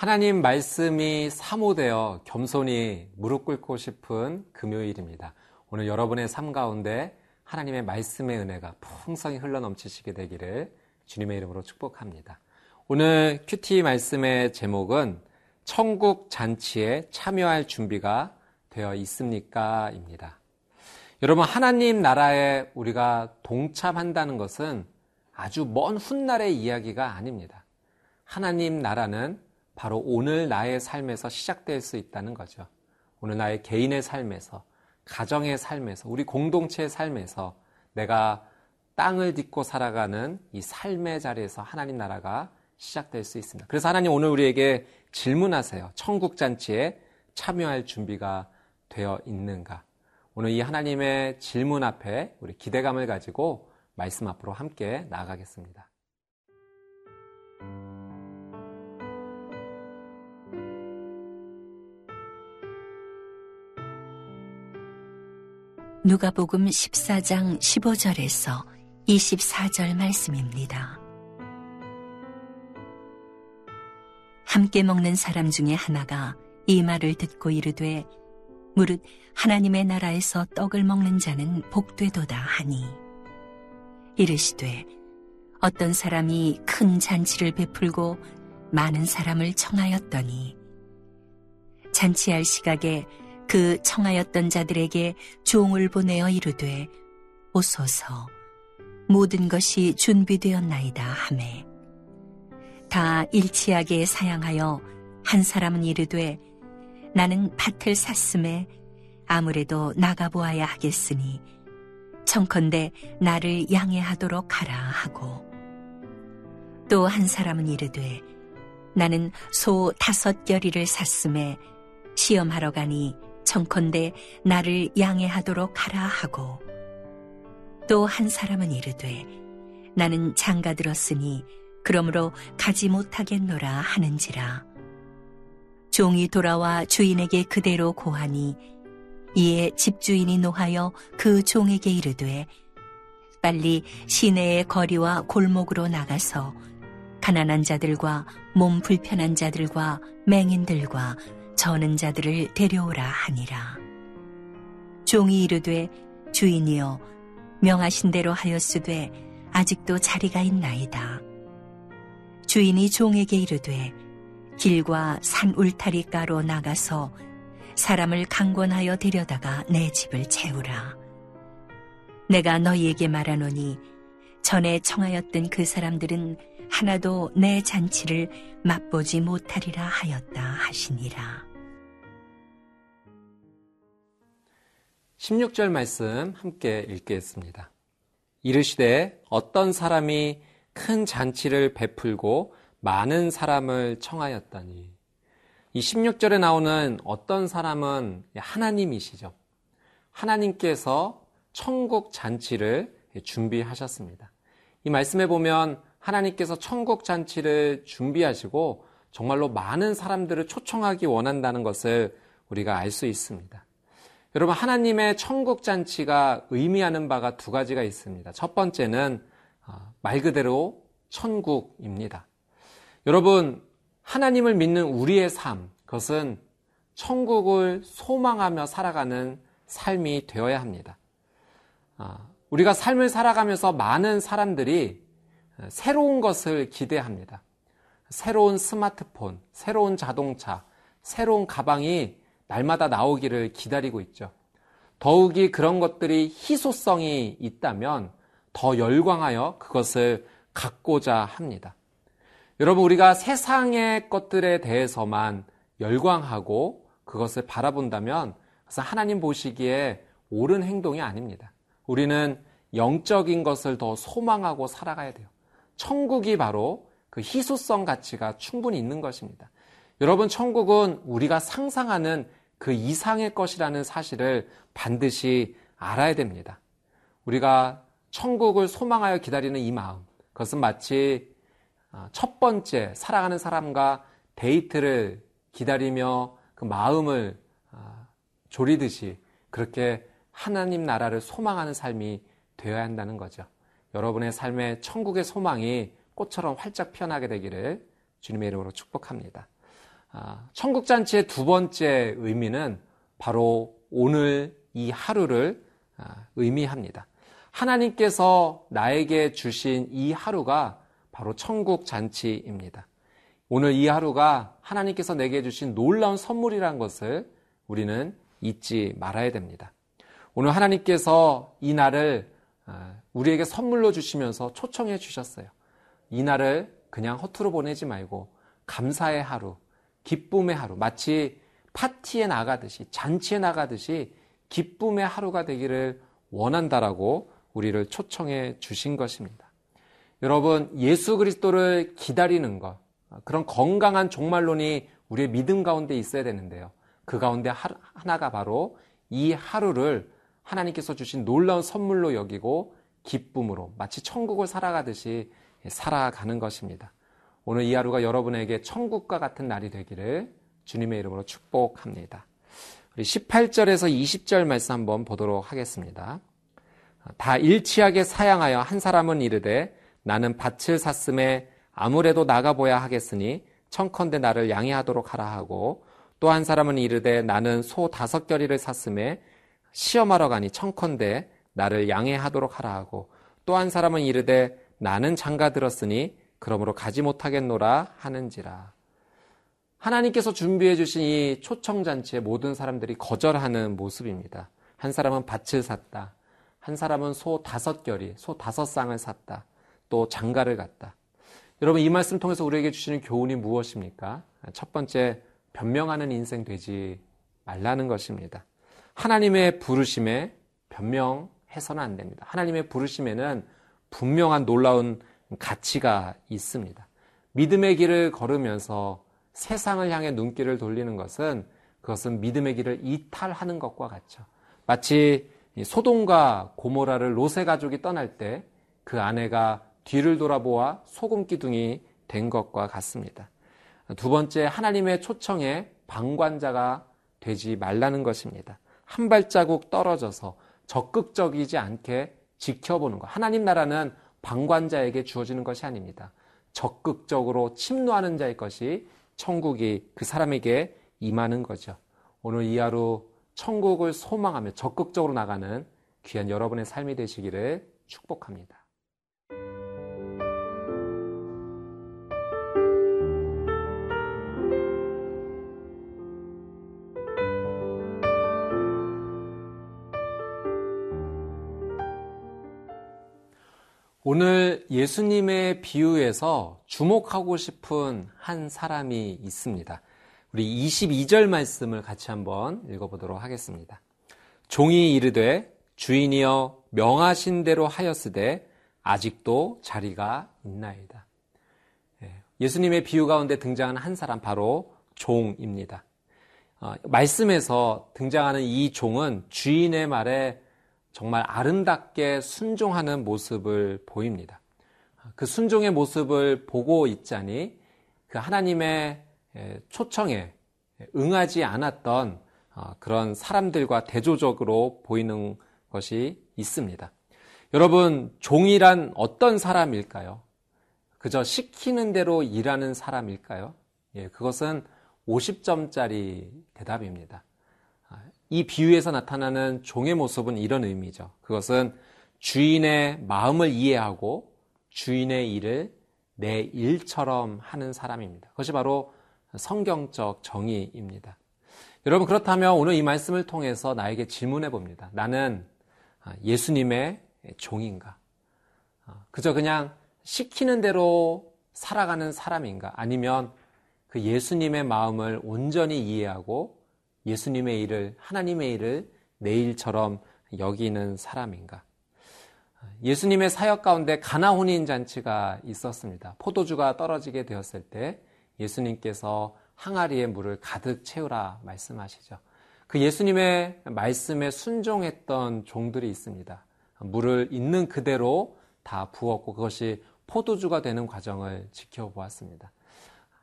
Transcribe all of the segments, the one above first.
하나님 말씀이 사모되어 겸손히 무릎 꿇고 싶은 금요일입니다. 오늘 여러분의 삶 가운데 하나님의 말씀의 은혜가 풍성히 흘러넘치시게 되기를 주님의 이름으로 축복합니다. 오늘 큐티 말씀의 제목은 천국 잔치에 참여할 준비가 되어 있습니까? 입니다. 여러분, 하나님 나라에 우리가 동참한다는 것은 아주 먼 훗날의 이야기가 아닙니다. 하나님 나라는 바로 오늘 나의 삶에서 시작될 수 있다는 거죠. 오늘 나의 개인의 삶에서, 가정의 삶에서, 우리 공동체의 삶에서 내가 땅을 딛고 살아가는 이 삶의 자리에서 하나님 나라가 시작될 수 있습니다. 그래서 하나님 오늘 우리에게 질문하세요. 천국 잔치에 참여할 준비가 되어 있는가? 오늘 이 하나님의 질문 앞에 우리 기대감을 가지고 말씀 앞으로 함께 나아가겠습니다. 누가복음 14장 15절에서 24절 말씀입니다. 함께 먹는 사람 중에 하나가 이 말을 듣고 이르되 무릇 하나님의 나라에서 떡을 먹는 자는 복되도다 하니 이르시되 어떤 사람이 큰 잔치를 베풀고 많은 사람을 청하였더니 잔치할 시각에 그 청하였던 자들에게 종을 보내어 이르되 오소서. 모든 것이 준비되었나이다 하매. 다 일치하게 사양하여 한 사람은 이르되 나는 밭을 샀음에 아무래도 나가보아야 하겠으니 청컨대 나를 양해하도록 하라 하고. 또 한 사람은 이르되 나는 소 다섯 결의를 샀음에 시험하러 가니 청컨대 나를 양해하도록 하라 하고 또 한 사람은 이르되 나는 장가 들었으니 그러므로 가지 못하겠노라 하는지라. 종이 돌아와 주인에게 그대로 고하니 이에 집주인이 노하여 그 종에게 이르되 빨리 시내의 거리와 골목으로 나가서 가난한 자들과 몸 불편한 자들과 맹인들과 저는 자들을 데려오라 하니라. 종이 이르되 주인이여 명하신 대로 하였으되 아직도 자리가 있나이다. 주인이 종에게 이르되 길과 산 울타리가로 나가서 사람을 강권하여 데려다가 내 집을 채우라. 내가 너희에게 말하노니 전에 청하였던 그 사람들은 하나도 내 잔치를 맛보지 못하리라 하였다 하시니라. 16절 말씀 함께 읽겠습니다. 이르시되 어떤 사람이 큰 잔치를 베풀고 많은 사람을 청하였다니. 이 16절에 나오는 어떤 사람은 하나님이시죠. 하나님께서 천국 잔치를 준비하셨습니다. 이 말씀에 보면 하나님께서 천국 잔치를 준비하시고 정말로 많은 사람들을 초청하기 원한다는 것을 우리가 알 수 있습니다. 여러분, 하나님의 천국 잔치가 의미하는 바가 두 가지가 있습니다. 첫 번째는 아, 말 그대로 천국입니다. 여러분, 하나님을 믿는 우리의 삶, 그것은 천국을 소망하며 살아가는 삶이 되어야 합니다. 아, 우리가 삶을 살아가면서 많은 사람들이 새로운 것을 기대합니다. 새로운 스마트폰, 새로운 자동차, 새로운 가방이 날마다 나오기를 기다리고 있죠. 더욱이 그런 것들이 희소성이 있다면 더 열광하여 그것을 갖고자 합니다. 여러분, 우리가 세상의 것들에 대해서만 열광하고 그것을 바라본다면 그것은 하나님 보시기에 옳은 행동이 아닙니다. 우리는 영적인 것을 더 소망하고 살아가야 돼요. 천국이 바로 그 희소성 가치가 충분히 있는 것입니다. 여러분, 천국은 우리가 상상하는 그 이상의 것이라는 사실을 반드시 알아야 됩니다. 우리가 천국을 소망하여 기다리는 이 마음, 그것은 마치 아, 첫 번째 사랑하는 사람과 데이트를 기다리며 그 마음을 아, 조리듯이 그렇게 하나님 나라를 소망하는 삶이 되어야 한다는 거죠. 여러분의 삶에 천국의 소망이 꽃처럼 활짝 피어나게 되기를 주님의 이름으로 축복합니다. 아, 천국잔치의 두 번째 의미는 바로 오늘 이 하루를 아, 의미합니다. 하나님께서 나에게 주신 이 하루가 바로 천국 잔치입니다. 오늘 이 하루가 하나님께서 내게 주신 놀라운 선물이라는 것을 우리는 잊지 말아야 됩니다. 오늘 하나님께서 이 날을 아, 우리에게 선물로 주시면서 초청해 주셨어요. 이 날을 그냥 허투루 보내지 말고 감사의 하루, 기쁨의 하루, 마치 파티에 나가듯이, 잔치에 나가듯이 기쁨의 하루가 되기를 원한다라고 우리를 초청해 주신 것입니다. 여러분, 예수 그리스도를 기다리는 것, 그런 건강한 종말론이 우리의 믿음 가운데 있어야 되는데요. 그 가운데 하나가 바로 이 하루를 하나님께서 주신 놀라운 선물로 여기고 기쁨으로 마치 천국을 살아가듯이 살아가는 것입니다. 오늘 이 하루가 여러분에게 천국과 같은 날이 되기를 주님의 이름으로 축복합니다. 우리 18절에서 20절 말씀 한번 보도록 하겠습니다. 다 일치하게 사양하여 한 사람은 이르되 나는 밭을 샀음에 아무래도 나가보야 하겠으니 청컨대 나를 양해하도록 하라 하고 또 한 사람은 이르되 나는 소 다섯 결의를 샀음에 시험하러 가니 청컨대 나를 양해하도록 하라 하고 또 한 사람은 이르되 나는 장가 들었으니 그러므로 가지 못하겠노라 하는지라. 하나님께서 준비해 주신 이 초청잔치에 모든 사람들이 거절하는 모습입니다. 한 사람은 밭을 샀다. 한 사람은 소 다섯 결이, 소 다섯 쌍을 샀다. 또 장가를 갔다. 여러분, 이 말씀 통해서 우리에게 주시는 교훈이 무엇입니까? 첫 번째, 변명하는 인생 되지 말라는 것입니다. 하나님의 부르심에 변명해서는 안 됩니다. 하나님의 부르심에는 분명한 놀라운 가치가 있습니다. 믿음의 길을 걸으면서 세상을 향해 눈길을 돌리는 것은 그것은 믿음의 길을 이탈하는 것과 같죠. 마치 소돔과 고모라를 로세 가족이 떠날 때 그 아내가 뒤를 돌아보아 소금 기둥이 된 것과 같습니다. 두 번째, 하나님의 초청에 방관자가 되지 말라는 것입니다. 한 발자국 떨어져서 적극적이지 않게 지켜보는 것. 하나님 나라는 방관자에게 주어지는 것이 아닙니다. 적극적으로 침노하는 자의 것이 천국이 그 사람에게 임하는 거죠. 오늘 이 하루 천국을 소망하며 적극적으로 나가는 귀한 여러분의 삶이 되시기를 축복합니다. 오늘 예수님의 비유에서 주목하고 싶은 한 사람이 있습니다. 우리 22절 말씀을 같이 한번 읽어보도록 하겠습니다. 종이 이르되 주인이여 명하신 대로 하였으되 아직도 자리가 있나이다. 예, 예수님의 비유 가운데 등장하는 한 사람 바로 종입니다. 어, 말씀에서 등장하는 이 종은 주인의 말에 정말 아름답게 순종하는 모습을 보입니다. 그 순종의 모습을 보고 있자니 그 하나님의 초청에 응하지 않았던 어, 그런 사람들과 대조적으로 보이는 것이 있습니다. 여러분, 종이란 어떤 사람일까요? 그저 시키는 대로 일하는 사람일까요? 예, 그것은 50점짜리 대답입니다. 이 비유에서 나타나는 종의 모습은 이런 의미죠. 그것은 주인의 마음을 이해하고 주인의 일을 내 일처럼 하는 사람입니다. 그것이 바로 성경적 정의입니다. 여러분, 그렇다면 오늘 이 말씀을 통해서 나에게 질문해 봅니다. 나는 예수님의 종인가? 그저 그냥 시키는 대로 살아가는 사람인가? 아니면 그 예수님의 마음을 온전히 이해하고 예수님의 일을, 하나님의 일을 내 일처럼 여기는 사람인가? 예수님의 사역 가운데 가나 혼인 잔치가 있었습니다. 포도주가 떨어지게 되었을 때 예수님께서 항아리에 물을 가득 채우라 말씀하시죠. 그 예수님의 말씀에 순종했던 종들이 있습니다. 물을 있는 그대로 다 부었고 그것이 포도주가 되는 과정을 지켜보았습니다.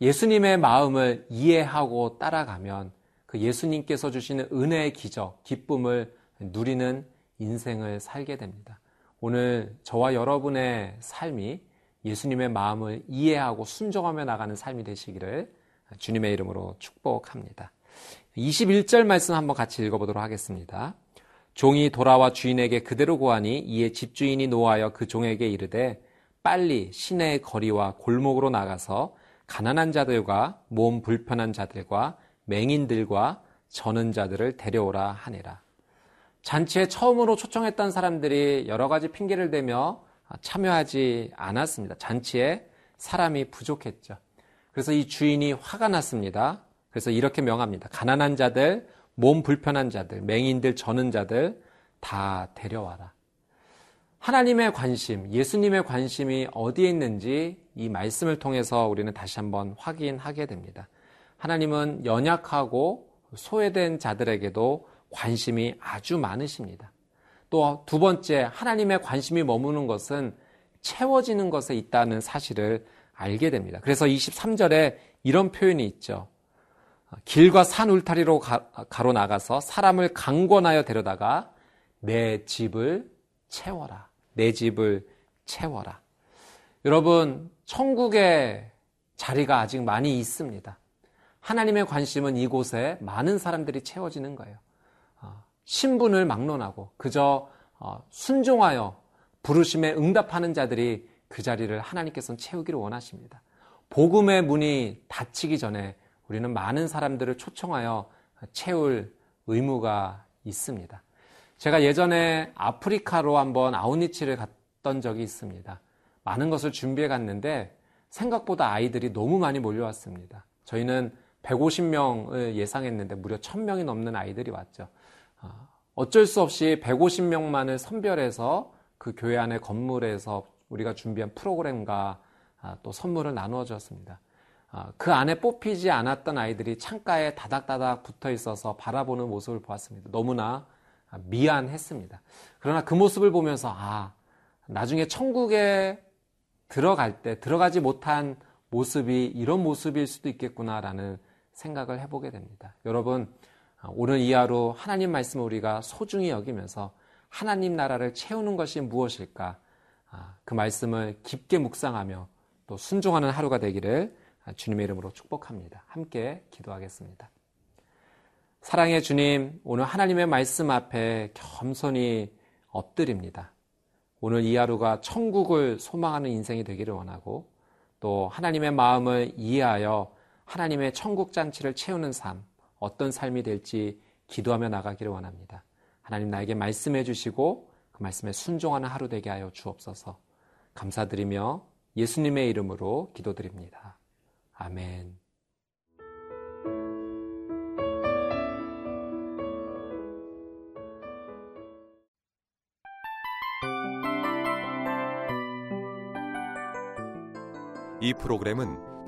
예수님의 마음을 이해하고 따라가면 그 예수님께서 주시는 은혜의 기적, 기쁨을 누리는 인생을 살게 됩니다. 오늘 저와 여러분의 삶이 예수님의 마음을 이해하고 순종하며 나가는 삶이 되시기를 주님의 이름으로 축복합니다. 21절 말씀 한번 같이 읽어보도록 하겠습니다. 종이 돌아와 주인에게 그대로 고하니 이에 집주인이 노하여 그 종에게 이르되 빨리 시내의 거리와 골목으로 나가서 가난한 자들과 몸 불편한 자들과 맹인들과 저는 자들을 데려오라 하니라. 잔치에 처음으로 초청했던 사람들이 여러 가지 핑계를 대며 참여하지 않았습니다. 잔치에 사람이 부족했죠. 그래서 이 주인이 화가 났습니다. 그래서 이렇게 명합니다. 가난한 자들, 몸 불편한 자들, 맹인들, 저는 자들 다 데려와라. 하나님의 관심, 예수님의 관심이 어디에 있는지 이 말씀을 통해서 우리는 다시 한번 확인하게 됩니다. 하나님은 연약하고 소외된 자들에게도 관심이 아주 많으십니다. 또 두 번째, 하나님의 관심이 머무는 것은 채워지는 것에 있다는 사실을 알게 됩니다. 그래서 23절에 이런 표현이 있죠. 길과 산 울타리로 가, 로 나가서 사람을 강권하여 데려다가 내 집을 채워라. 내 집을 채워라. 여러분, 천국의 자리가 아직 많이 있습니다. 하나님의 관심은 이곳에 많은 사람들이 채워지는 거예요. 어, 신분을 막론하고 그저 어, 순종하여 부르심에 응답하는 자들이 그 자리를 하나님께서는 채우기를 원하십니다. 복음의 문이 닫히기 전에 우리는 많은 사람들을 초청하여 채울 의무가 있습니다. 제가 예전에 아프리카로 한번 아웃리치를 갔던 적이 있습니다. 많은 것을 준비해 갔는데 생각보다 아이들이 너무 많이 몰려왔습니다. 저희는 150명을 예상했는데 무려 1000명이 넘는 아이들이 왔죠. 어, 어쩔 수 없이 150명만을 선별해서 그 교회 안의 건물에서 우리가 준비한 프로그램과 아, 또 선물을 나누어 주었습니다. 아, 그 안에 뽑히지 않았던 아이들이 창가에 다닥다닥 붙어 있어서 바라보는 모습을 보았습니다. 너무나 미안했습니다. 그러나 그 모습을 보면서 아, 나중에 천국에 들어갈 때 들어가지 못한 모습이 이런 모습일 수도 있겠구나라는 생각을 해보게 됩니다. 여러분, 오늘 이 하루 하나님 말씀을 우리가 소중히 여기면서 하나님 나라를 채우는 것이 무엇일까? 아, 그 말씀을 깊게 묵상하며 또 순종하는 하루가 되기를 주님의 이름으로 축복합니다. 함께 기도하겠습니다. 사랑의 주님, 오늘 하나님의 말씀 앞에 겸손히 엎드립니다. 오늘 이 하루가 천국을 소망하는 인생이 되기를 원하고 또 하나님의 마음을 이해하여 하나님의 천국 잔치를 채우는 삶, 어떤 삶이 될지 기도하며 나가기를 원합니다. 하나님 나에게 말씀해 주시고 그 말씀에 순종하는 하루 되게 하여 주옵소서. 감사드리며 예수님의 이름으로 기도드립니다. 아멘. 이 프로그램은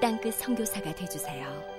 땅끝 성교사가 되주세요